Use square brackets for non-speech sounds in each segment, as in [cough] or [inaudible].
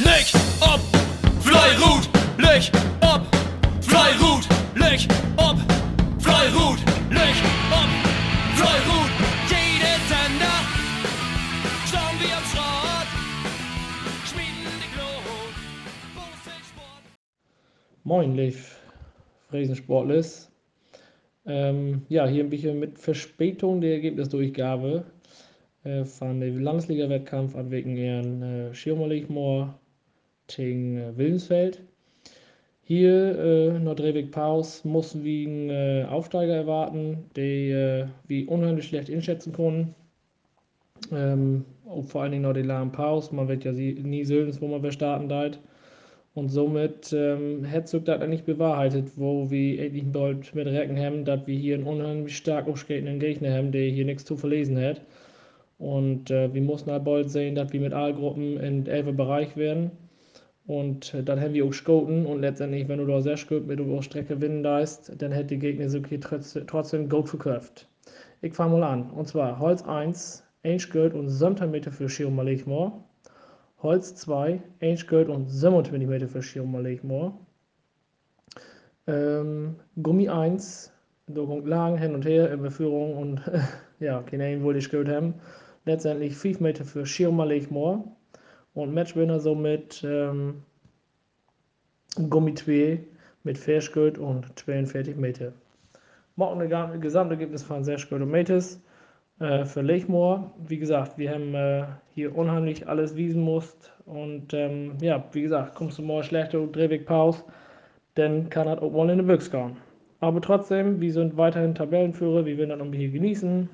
Licht ob, Fleirut, Licht ob, Fleirut, Licht ob, Fleirut, Licht ob, Fleirut. Jede Sender, schauen wir am Schrott, schmieden die Glut, Sport. Moin, Leif. Fräsensportles. Ähm, ja, hier ein bisschen mit Verspätung der Ergebnisdurchgabe äh, von dem Landesliga-Wettkampf an wegen ihren äh, Schirmerlichmoor gegen Wilmsfeld. Hier äh, Nordrewig Paus mussten wir einen äh, Aufsteiger erwarten, die äh, wir unheimlich schlecht einschätzen konnten. Ähm, vor allen Dingen noch die Lahm Paus, man wird ja nie sehen, wo man starten deit. Und somit ähm, Herzog das nicht bewahrheitet, wo wir endlich bald mit Recken haben, dass wir hier einen unheimlich stark aufstrebenden Gegner haben, der hier nichts zu verlesen hat. Und äh, wir mussten halt bald sehen, dass wir mit A-Gruppen in 11 Bereich werden. Und äh, dann haben wir auch geschoten und letztendlich, wenn du da sehr gut mit der Strecke gewinnen darfst, dann hätte die Gegner so okay trotzdem gut verkauft. Ich fange mal an. Und zwar Holz 1, 1 Geld und 17 Meter für Schirm Malechmoor. Holz 2, 1 Geld und 27 Meter für Schirm Malechmoor. Ähm, Gummi 1, da kommt lang hin und her in Beführung und [laughs] ja, keine wollte ich gehört haben. Letztendlich 5 Meter für Schirm Malechmoor. Und Matchwinner somit ähm, Gummi 2 mit 4 Schritt und 42 Meter. Morgen Gesamtergebnis von 6 Kilometers äh, für Lechmoor. Wie gesagt, wir haben äh, hier unheimlich alles wiesen musst. Und ähm, ja, wie gesagt, kommst du morgen schlechter Drehweg Pause, dann kann das auch mal in den Büchs gehen. Aber trotzdem, wir sind weiterhin Tabellenführer, wir werden dann irgendwie hier genießen.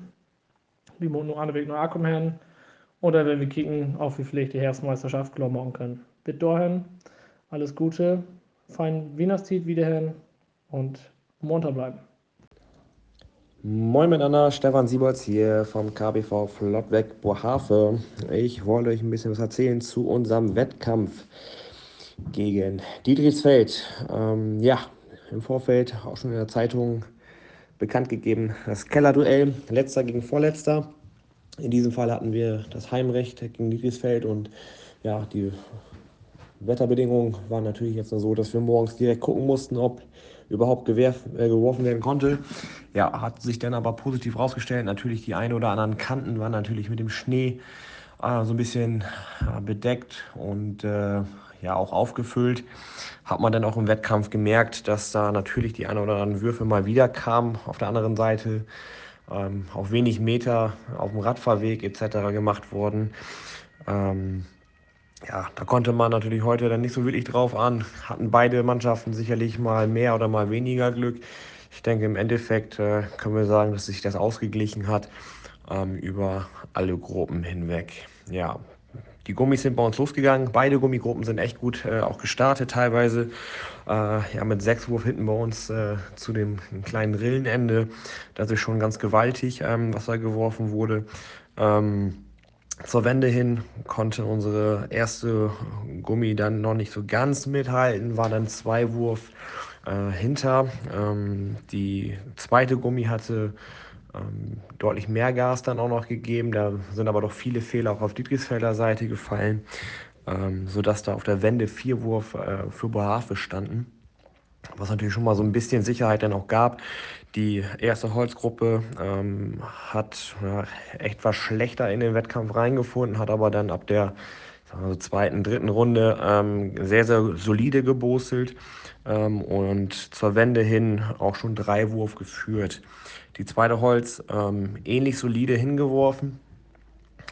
Wir müssen nur einen Weg nach Akkum hin. Oder wenn wir kicken, auf wie vielleicht die Herbstmeisterschaft klar machen können. Bis dahin, alles Gute, fein Wienerstiet wiederhin und munter bleiben. Moin miteinander, Stefan Siebolz hier vom KBV Flottweg Bohafe. Ich wollte euch ein bisschen was erzählen zu unserem Wettkampf gegen Dietrichsfeld. Ähm, ja, im Vorfeld auch schon in der Zeitung bekannt gegeben, das Kellerduell, letzter gegen vorletzter. In diesem Fall hatten wir das Heimrecht gegen Niedrigsfeld und ja, die Wetterbedingungen waren natürlich jetzt nur so, dass wir morgens direkt gucken mussten, ob überhaupt gewerf, äh, geworfen werden konnte. Ja, hat sich dann aber positiv rausgestellt. Natürlich die ein oder anderen Kanten waren natürlich mit dem Schnee äh, so ein bisschen äh, bedeckt und äh, ja auch aufgefüllt. Hat man dann auch im Wettkampf gemerkt, dass da natürlich die ein oder anderen Würfe mal wieder kamen. Auf der anderen Seite ähm, auf wenig Meter auf dem Radfahrweg etc. gemacht wurden. Ähm, ja, da konnte man natürlich heute dann nicht so wirklich drauf an. Hatten beide Mannschaften sicherlich mal mehr oder mal weniger Glück. Ich denke, im Endeffekt äh, können wir sagen, dass sich das ausgeglichen hat ähm, über alle Gruppen hinweg. Ja, die Gummis sind bei uns losgegangen. Beide Gummigruppen sind echt gut äh, auch gestartet teilweise. Äh, ja, mit sechs Wurf hinten bei uns äh, zu dem kleinen Rillenende. Das ist schon ganz gewaltig, ähm, was da geworfen wurde. Ähm, zur Wende hin konnte unsere erste Gummi dann noch nicht so ganz mithalten, war dann zwei Wurf äh, hinter. Ähm, die zweite Gummi hatte ähm, deutlich mehr Gas dann auch noch gegeben. Da sind aber doch viele Fehler auch auf Dietrichsfelder Seite gefallen, ähm, sodass da auf der Wende vier Wurf äh, für Bohave standen. Was natürlich schon mal so ein bisschen Sicherheit dann auch gab. Die erste Holzgruppe ähm, hat ja, echt was schlechter in den Wettkampf reingefunden, hat aber dann ab der so zweiten, dritten Runde ähm, sehr, sehr solide gebostelt ähm, und zur Wende hin auch schon drei Wurf geführt. Die zweite Holz ähm, ähnlich solide hingeworfen.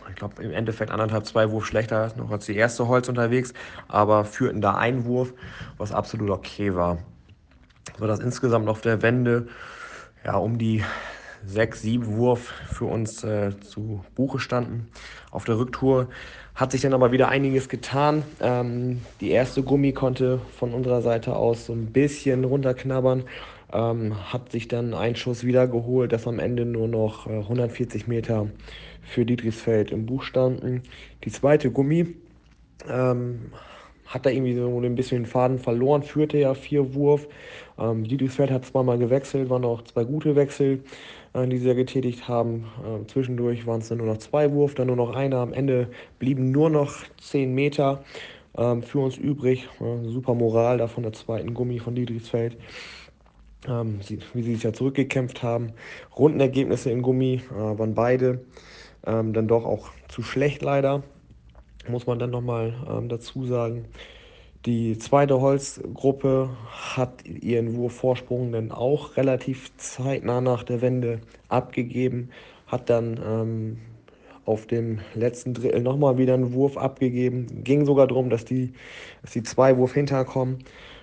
Ich glaube im Endeffekt anderthalb, zwei Wurf schlechter noch als die erste Holz unterwegs, aber führten da einen Wurf, was absolut okay war. So dass insgesamt auf der Wende ja um die sechs, sieben Wurf für uns äh, zu Buche standen. Auf der Rücktour hat sich dann aber wieder einiges getan. Ähm, die erste Gummi konnte von unserer Seite aus so ein bisschen runterknabbern, ähm, hat sich dann einen Schuss wiedergeholt, dass am Ende nur noch äh, 140 Meter für Dietrichsfeld im Buch standen. Die zweite Gummi ähm, hat da irgendwie so ein bisschen den Faden verloren, führte ja vier Wurf. Ähm, Dietrichsfeld hat zweimal gewechselt, waren auch zwei gute Wechsel, äh, die sie ja getätigt haben. Äh, zwischendurch waren es dann nur noch zwei Wurf, dann nur noch einer. Am Ende blieben nur noch zehn Meter. ähm, für uns übrig. Äh, super Moral da von der zweiten Gummi von Dietrichsfeld. Ähm, wie sie sich ja zurückgekämpft haben. Rundenergebnisse im Gummi äh, waren beide ähm, dann doch auch zu schlecht leider, muss man dann nochmal ähm, dazu sagen. Die zweite Holzgruppe hat ihren Wurfvorsprung dann auch relativ zeitnah nach der Wende abgegeben, hat dann ähm, auf dem letzten Drittel nochmal wieder einen Wurf abgegeben. Ging sogar darum, dass die, dass die zwei Wurf hinterkommen,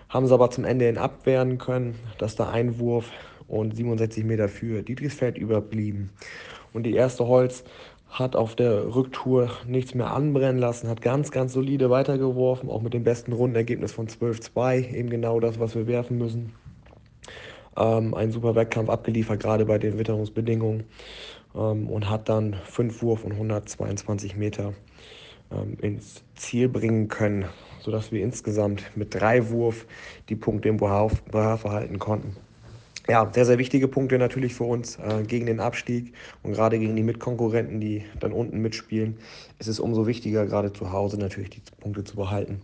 haben sie aber zum Ende hin abwehren können, dass da ein Wurf und 67 Meter für Dietrichsfeld überblieben. Und die erste Holz hat auf der Rücktour nichts mehr anbrennen lassen, hat ganz, ganz solide weitergeworfen, auch mit dem besten Rundenergebnis von 12-2, eben genau das, was wir werfen müssen. Ähm, ein super Wettkampf abgeliefert, gerade bei den Witterungsbedingungen und hat dann fünf Wurf und 122 Meter ähm, ins Ziel bringen können, sodass wir insgesamt mit drei Wurf die Punkte im BH verhalten konnten ja, sehr, sehr wichtige Punkte natürlich für uns äh, gegen den Abstieg und gerade gegen die Mitkonkurrenten, die dann unten mitspielen, ist es umso wichtiger, gerade zu Hause natürlich die Punkte zu behalten.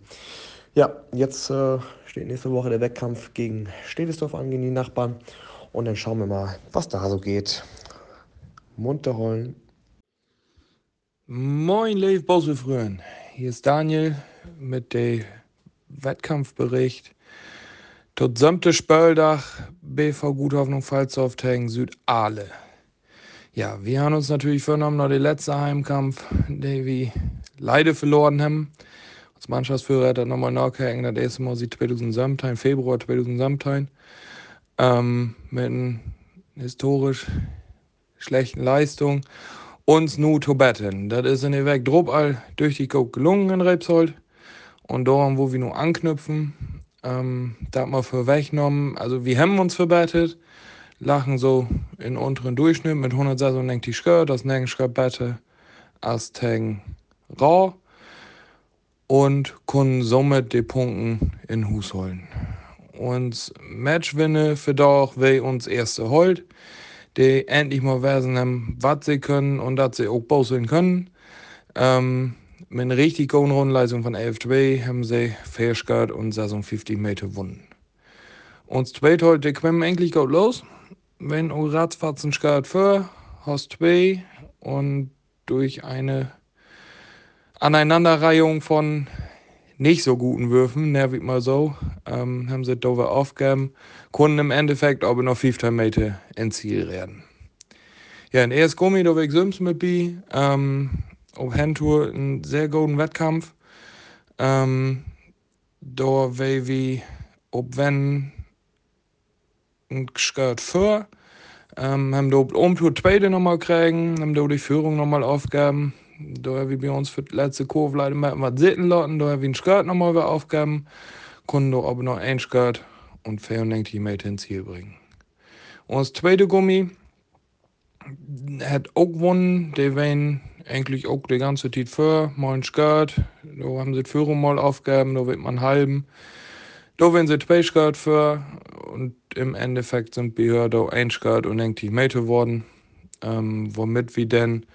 Ja, jetzt äh, steht nächste Woche der Wettkampf gegen Stedesdorf an, gegen die Nachbarn. Und dann schauen wir mal, was da so geht. Munter holen. Moin, Leif Boswefrön. Hier ist Daniel mit dem Wettkampfbericht Tot sämte Spöldach, BV Guthoffnung Pfalzhoftängen Südale. Ja, wir haben uns natürlich vorgenommen, noch den letzten Heimkampf, den wir leider verloren haben. Als Mannschaftsführer hat er nochmal nachgehängt, das erste Mal sie 2017, Februar 2017, ähm, mit einer historisch schlechten Leistung uns nu zu betten. Das ist in der Weg all durch die Coke gelungen in Rebsold. Und daran, wo wir nur anknüpfen, ähm, da hat man für weggenommen, also wir haben uns verbettet, lachen so in unteren Durchschnitt mit 100 Saison denkt die Skirt, das nächste Bette als Tang Raw und können somit die Punkten in Hus holen. Und Matchwinne für doch, wer uns erste holt, die endlich mal wissen was sie können und dass sie auch bauseln können. Ähm, mit einer richtig guten Rundenleistung von 11-2 haben sie Fairskirt und Saison 50 Meter gewonnen. Und zweite heute kommen eigentlich gut los. Wenn du ratzfatzen Skirt für, hast 2 und durch eine Aneinanderreihung von nicht so guten Würfen, nervig mal so, ähm, haben sie Dover aufgegeben, konnten im Endeffekt aber noch 50 Meter ins Ziel werden. Ja, in erst Gummi, da weg Sims mit B, ähm, op Handtour einen sehr guten Wettkampf. Ähm, da wir, ob wenn ein Skirt für, ähm, haben da um die zweite nochmal kriegen, haben da die Führung nochmal aufgegeben. Da haben wir bei uns für die letzte Kurve leider mal was sitzen lassen, da haben wir ein Skirt nochmal aufgegeben, konnten da aber noch ein Skirt und 94 Meter ins Ziel bringen. Und das zweite Gummi hat auch gewonnen, der waren eigentlich auch die ganze Zeit für, mal ein Skirt, da haben sie die Führung mal aufgegeben, da wird man halben. Da werden sie zwei Skirt für. Und im Endeffekt sind wir da ein Skirt und ein Meter geworden, ähm, womit wir dann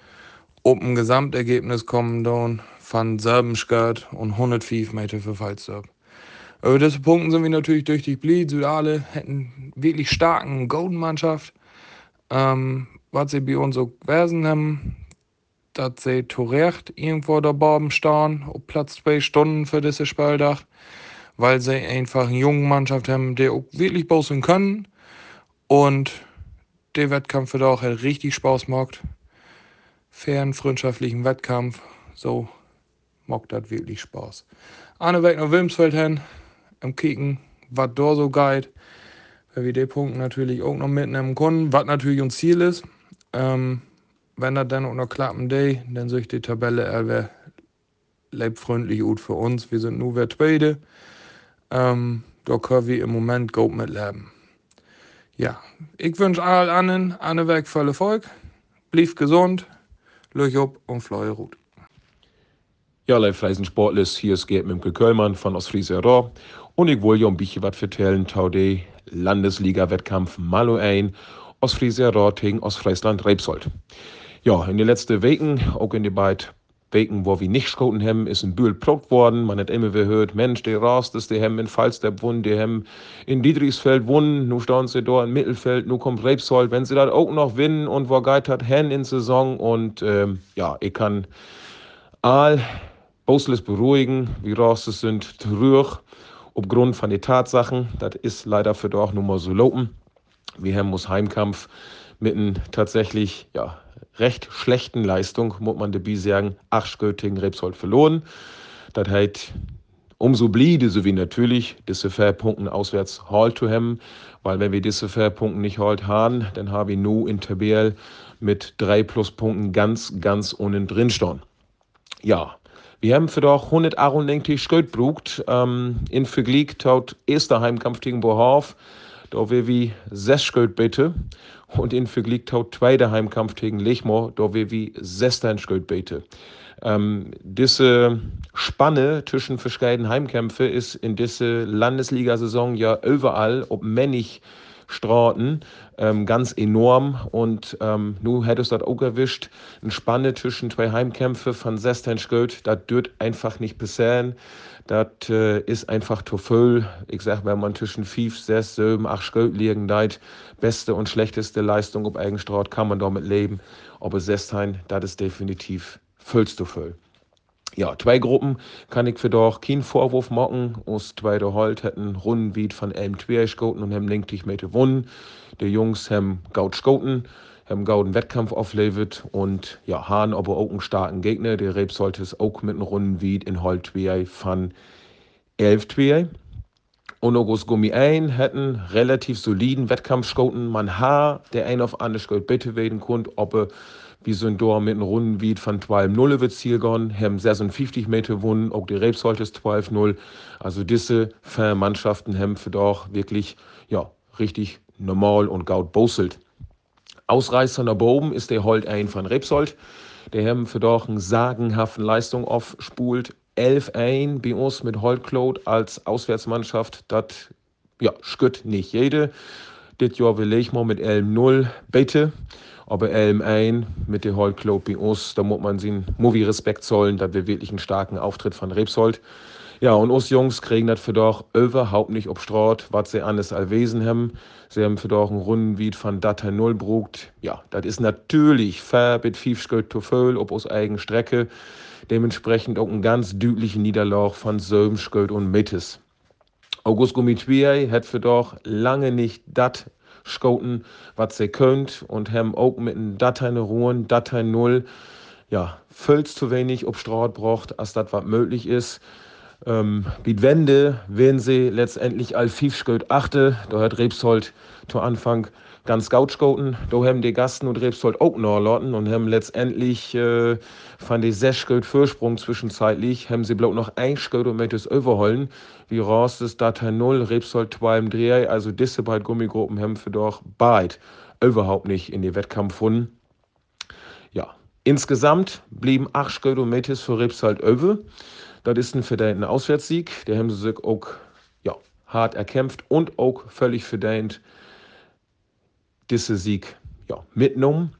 auf ein Gesamtergebnis kommen dann von selben Skirt und 105 Meter für Fallstab. Über diese Punkte sind wir natürlich durch die Blied. Südale hätten wirklich starken Golden-Mannschaft. Ähm, was sie bei uns so gewesen haben, dass sie zu Recht irgendwo da oben stehen, auf Platz zwei Stunden für diese Spieltag, weil sie einfach eine junge Mannschaft haben, die auch wirklich bossen können. Und der Wettkampf wird auch halt richtig Spaß macht. Fairen, freundschaftlichen Wettkampf, so macht das wirklich Spaß. Eine Weg nach Wilmsfeld hin, im Kicken, was da so geht, weil wir den Punkt natürlich auch noch mitnehmen können, was natürlich uns Ziel ist. Ähm, wenn er dann auch noch klappen day, dann soll ich die Tabelle er leibfreundlich gut für uns. Wir sind nur wer Tweede. Ähm, da können wir im Moment gut mitleben. Ja, ich wünsche allen anderen eine Weg voll Erfolg. Blieb gesund, Löch ab und fleue gut. Ja, live Freisen Sportles, hier ist Gerd Mimke Köllmann von Ostfriese Raw. Und ich wollte ja ein bisschen was vertellen, Taude Landesliga-Wettkampf Malo ein, Ostfriese Raw gegen Ostfriesland Rebsold. Ja, in den letzten Wochen, auch in den beiden Wegen, wo wir nicht schoten haben, ist ein Bühl probt worden. Man hat immer gehört, Mensch, der rast ist, die haben in Falsterb gewonnen, die haben in Dietrichsfeld gewonnen, nun stehen sie da im Mittelfeld, nun kommt Rebsold. Wenn sie das auch noch gewinnen und wo geht hat, Hen in Saison und ähm, ja, ich kann all Bosles beruhigen, wie rast es sind, trüg, aufgrund von den Tatsachen. Das ist leider für doch nur mal so lopen. Wir haben muss Heimkampf mit einem tatsächlich, ja, recht schlechten Leistung, muss man dabei sagen, acht Göttingen Rebsold verloren. Das heißt, umso bliebe so wie natürlich diese vier Punkte auswärts halt zu haben, weil wenn wir diese vier Punkte nicht halt haben, dann haben wir nur in Tabelle mit drei Pluspunkten ganz, ganz unten drin stehen. Ja, wir haben für doch 198 Schritt brucht, ähm, in Vergleich tot erster Heimkampf gegen Bohorf, da wir wie sechs Schritt bitte und in Vergleich tot zweiter Heimkampf gegen Lechmo, da wir wie 16 Schritt bitte. Ähm, diese Spanne zwischen verschiedenen Heimkämpfe ist in dieser Landesliga-Saison ja überall, ob männig Straßen, ähm, ganz enorm. Und ähm, nu hättest du das auch erwischt. Eine Spanne zwischen zwei Heimkämpfe von 16 Schuld, das dürft einfach nicht passieren. Das äh, ist einfach zu viel. Ich sag, wenn man zwischen 5, 6, 7, 8 Schuld liegen deit, beste und schlechteste Leistung auf Eigenstraat, kann man damit leben. Aber 16, das ist definitiv füllst du voll. Ja, zwei Gruppen kann ich für doch keinen Vorwurf machen. Aus zweiter Halt hätten Runden wie von Elm Twier geschoten und haben linktig mit gewonnen. Die Jungs haben gaut geschoten, haben gaut einen Wettkampf auflevet und ja, Hahn aber auch einen starken Gegner. Der Reb sollte es auch mit einem Runden wie in Halt Twier von Elf Twier. Und August Gummi ein hätten relativ soliden Wettkampf geschoten. Man ha der ein auf andere bitte werden konnte, ob er wie sind da mit einem Runden wie von 12-0 wird Ziel gegangen, haben 56 Meter gewonnen, auch die Rebsold ist 12-0. Also diese Mannschaften haben für doch wirklich, ja, richtig normal und gaut boselt. Ausreißer nach oben ist der Holt ein von Rebsold. Der haben für doch eine sagenhafte Leistung aufspult. 11 ein bei uns mit Holtklot als Auswärtsmannschaft. Das, ja, schütt nicht jede. Das Jahr will ich mal mit 11-0 bitte. Aber LM1 mit der Hall Club bei uns, da muss man sie Movie Respekt zollen, da wir wirklich einen starken Auftritt von Rebsold. Ja, und uns Jungs kriegen das für doch überhaupt nicht obstraut, was sie alles allwesen haben. Sie haben für doch einen Rundenwied von Datei Null brugt. Ja, das ist natürlich fair mit Schritt zu viel, ob aus eigener Strecke. Dementsprechend auch ein ganz deutlicher Niederlauf von Sömschgöld und Mittes. August Gummitwiei hat für doch lange nicht das scouten, was sie könnt und haben auch mit den Dateien ruhen, Dateien null, ja, völlig zu wenig ob Straut braucht, als das was möglich ist. Ähm, die Wende werden sie letztendlich all fief achte, da hat Rebsold zu Anfang ganz gut scouten. Da haben die Gasten und Rebsold auch noch lotten und haben letztendlich äh, von die sechs Vorsprung zwischenzeitlich, haben sie bloß noch ein Scout und mit das überholen. Wie raus ist Datei 0, Rebsold 2 im Dreh, also diese beiden Gummigruppen haben für doch beide überhaupt nicht in den Wettkampf gefunden. Ja, insgesamt blieben acht Scout für Rebsold über. Das ist ein verdienter Auswärtssieg. Der haben sie sich auch ja, hart erkämpft und auch völlig verdient diesen Sieg ja, mitgenommen.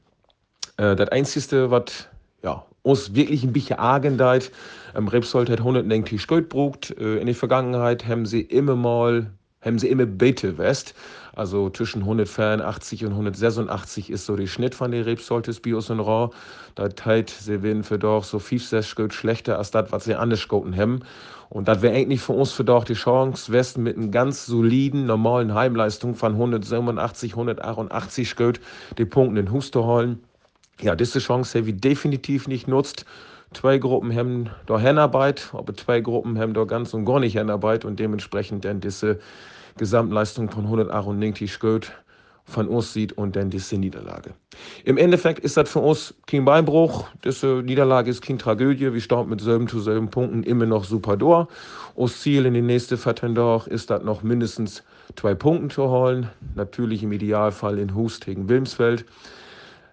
Äh, das Einzige, was ja, uns wirklich ein bisschen argen deit, ähm, Rebsold hat 190 Schuld brugt. Äh, in der Vergangenheit haben sie immer mal, haben sie immer Bete West. Also zwischen 184 und 186 ist so der Schnitt von den Rebsoltes Bios und Raw. Da teilt sie werden für doch so 5, 6 Schritt schlechter als das, was sie anders geschoten haben. Und das wäre eigentlich für uns für doch die Chance, Westen mit einer ganz soliden, normalen Heimleistung von 187, 188 Schritt die Punkte in Hus zu holen. Ja, diese Chance haben wir definitiv nicht nutzt. Zwei Gruppen haben da Hennarbeit, aber zwei Gruppen haben da ganz und gar nicht Hennarbeit und dementsprechend dann diese Gesamtleistung von 198 Schritt von uns sieht und dann diese Niederlage. Im Endeffekt ist das für uns kein Beinbruch. Diese Niederlage ist keine Tragödie. Wir starten mit selben zu selben Punkten immer noch super durch. Unser Ziel in nächsten 14 Tagen ist das noch mindestens zwei Punkte zu holen. Natürlich im Idealfall in Hust gegen Wilmsfeld.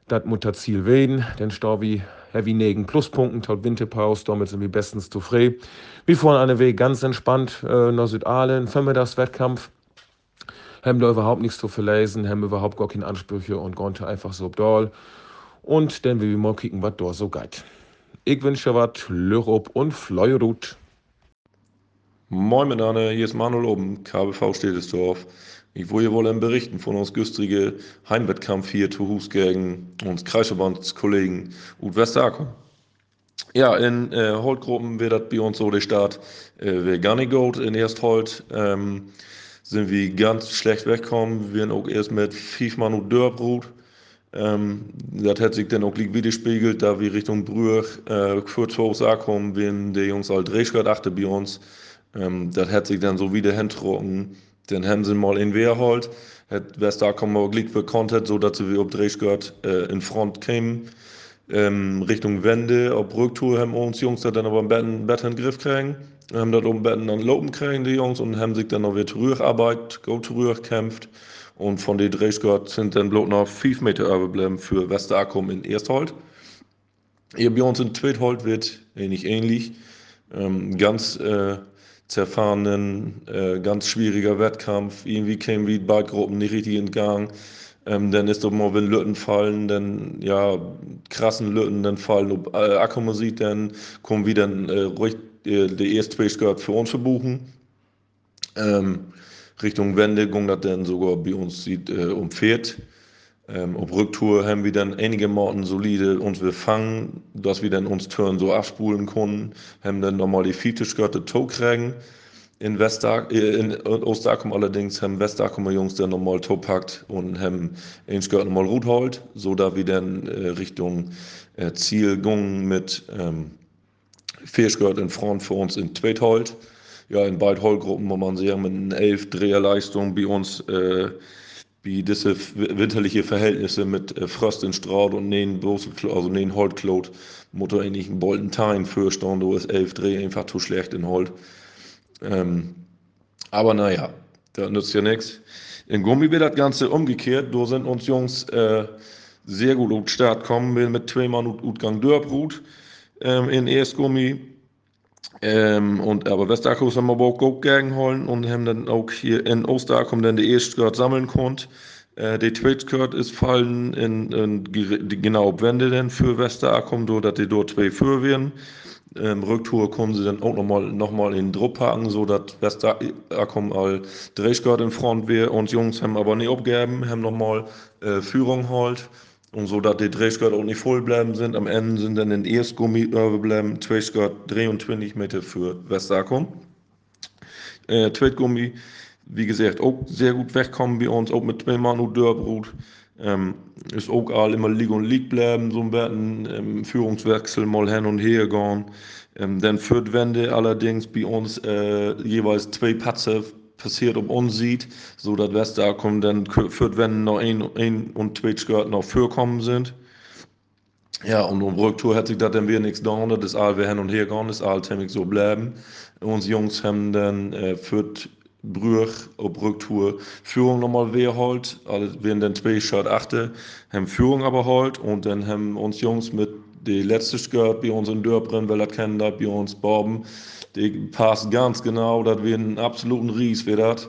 Das muss das Ziel werden. Dann starten Heavy negen Pluspunkten, tot Winterpause, damit sind wir bestens zufrieden. Wir fahren einen Weg ganz entspannt äh, nach Südalen, Wettkampf haben da überhaupt nichts zu verlesen, haben überhaupt gar keine Ansprüche und konnte einfach so doll. Und dann will wir mal kicken, was da so geht. Ich wünsche was, ob und Fleurut. Moin miteinander, hier ist Manuel oben, KBV Städtesdorf. Ich wollte wohl berichten von uns güstrige Heimwettkampf hier zu Hus gegen uns Kreisverbandskollegen Ut Westakum. Ja, in äh, Holtgruppen wird das bei uns so der Start, äh, wir gar nicht gut in Erstholt. Ähm, sind wir ganz schlecht weggekommen. Wir sind auch erst mit fünf Mann und Dörbrut. Ähm, das hat sich dann auch widerspiegelt, da wir Richtung Brüch äh, kurz vor ankommen, wenn die Jungs halt Drehschgott achte bei uns. Ähm, das hat sich dann so wieder hintrocken. Dann haben sie mal in Wehr halt. Hat Westakom auch gleich bekannt, so dass sie auf Drehschgott äh, in Front kämen ähm, Richtung Wende, auf Rücktour haben uns Jungs da dann aber einen Betten, Betten in den Griff kriegen. Haben dort oben Betten dann Lopen kriegen, die Jungs, und haben sich dann noch wieder zurückarbeitet, go zurückkämpft. Und von den Drehskott sind dann bloß noch 5 Meter übergeblieben für Westerakum in Ersthold. Hier bei uns in Tweethold wird ähnlich ähnlich. Ähm, ganz äh, zerfahrenen, äh, ganz schwieriger Wettkampf. Irgendwie kämen die Bikegruppen nicht richtig in Gang. Ähm, dann ist doch mal, wenn Lütten fallen, dann ja, krassen Lütten, dann fallen ob äh, Akkumusik, dann kommen wir dann äh, ruhig äh, die erste Space für uns verbuchen. Ähm, Richtung Wende ging das dann sogar bei uns sieht, äh, um Pferd. Ähm, auf Rücktour haben wir dann einige Morten solide uns wir fangen, dass wir dann uns Turn so abspulen konnten, haben dann nochmal die Skörte Toe kriegen. In, Westar äh, in Ostakum allerdings haben Westakumer Jungs dann nochmal topackt und haben insgesamt nochmal Rut holt, so da wir dann äh, Richtung äh, Ziel gingen mit ähm, Fischgurt in Front für uns in Tweethold. Ja, in beiden Holgruppen muss man sagen, mit elf Dreherleistung bei uns, äh, wie diese winterliche Verhältnisse mit äh, Frost in Straut und Nähen, also Nähen Holtklot, Motor eigentlich ein Bolten Time für Stand, wo ist elf Dreh einfach zu schlecht in Holt. Ähm, aber naja, das nützt ja nichts. In Gummi wird das Ganze umgekehrt. Da sind uns Jungs äh, sehr gut auf Start kommen mit zweimal Utgang Dörbrut ähm, in Erstgummi. Ähm, und aber Westakkus haben wir auch gut gegenholen und haben dann auch hier in Ostakum dann die erste Skirt sammeln konnte. Äh, die zweite Skirt ist fallen in, in, genau Wende denn für Westerakum, so dass die dort zwei für werden. Ähm, Rücktour kommen sie dann auch nochmal noch mal in den Druck packen, so dass Westerakum all Drehskirt in Front wäre. Und Jungs haben aber nicht abgegeben, haben nochmal äh, Führung halt. Und so, dass die Drehskirt auch nicht voll bleiben sind. Am Ende sind dann in Erstgummi überbleiben, zwei Skirt 23 Meter für Westerakum. Äh, Zweitgummi, wie gesagt, auch sehr gut wegkommen bei uns, auch mit zwei Mann und Dörrbrot. Ähm, ist auch all immer liegen und lieg bleiben, so bisschen ähm, Führungswechsel mal hin und her gehen. Ähm, dann führt Wende allerdings bei uns äh, jeweils zwei Patze passiert ob uns sieht, so dass Wester kommt, dann führt Wende noch ein, ein und zwei Skirt noch vorkommen sind. Ja, und um Rücktour hat sich das dann wieder nichts getan, das ist all wir hin und her gehen, das ist all so bleiben. Uns Jungs haben dann äh, führt Brüch op Rücktour Führung nochmal wehrholt, alle werden dann zwei Schritt achte, haben Führung aber holt und dann haben uns Jungs mit die letzte Skirt bei uns in Dörpren, weil das kennen da bei uns Borben, die passt ganz genau, dass wir einen absoluten Ries wird das.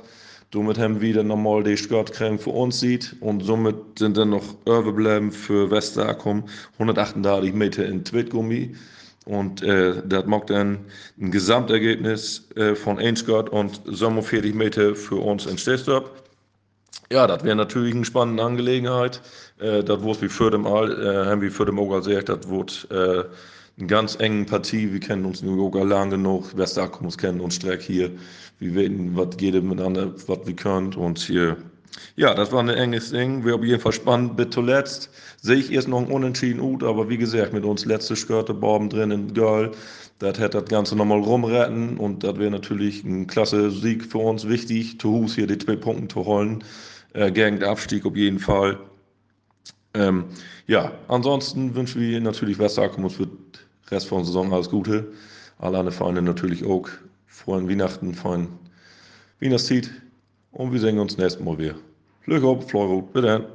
Somit haben wir dann nochmal die Skirt kriegen für uns sieht und somit sind dann noch überbleiben für Westerakum 138 Meter in Twittgummi. Und äh, das macht dann ein Gesamtergebnis äh, von 1 Grad und 47 Meter für uns in Stestorp. Ja, das wäre natürlich eine spannende Angelegenheit. Äh, das wurde wie für dem Mal, äh, haben wir für dem Ogal gesagt, das wird äh, eine ganz enge Partie. Wir kennen uns in Yoga lang genug. Westakkumus kennen uns Streck hier. Wir wissen, was geht miteinander, was wir können. Und hier ja, das war ein enges Ding. Wir auf jeden Fall spannend bis zuletzt. Sehe ich erst noch einen Unentschieden gut, aber wie gesagt, mit uns letzte Skörte Borben drin in Girl. Das hätte das Ganze nochmal rumretten und das wäre natürlich ein klasse Sieg für uns wichtig. To Hus hier die zwei Punkte zu holen. Äh, gegen Abstieg auf jeden Fall. Ähm, ja, ansonsten wünschen wir natürlich Westerakum uns für den Rest von der Saison alles Gute. Alle anderen Vereine natürlich auch. Frohen Weihnachten, frohen Weihnachtszeit. Und wir sehen uns nächstes Mal wieder. Glück auf, Fleurot, bitte.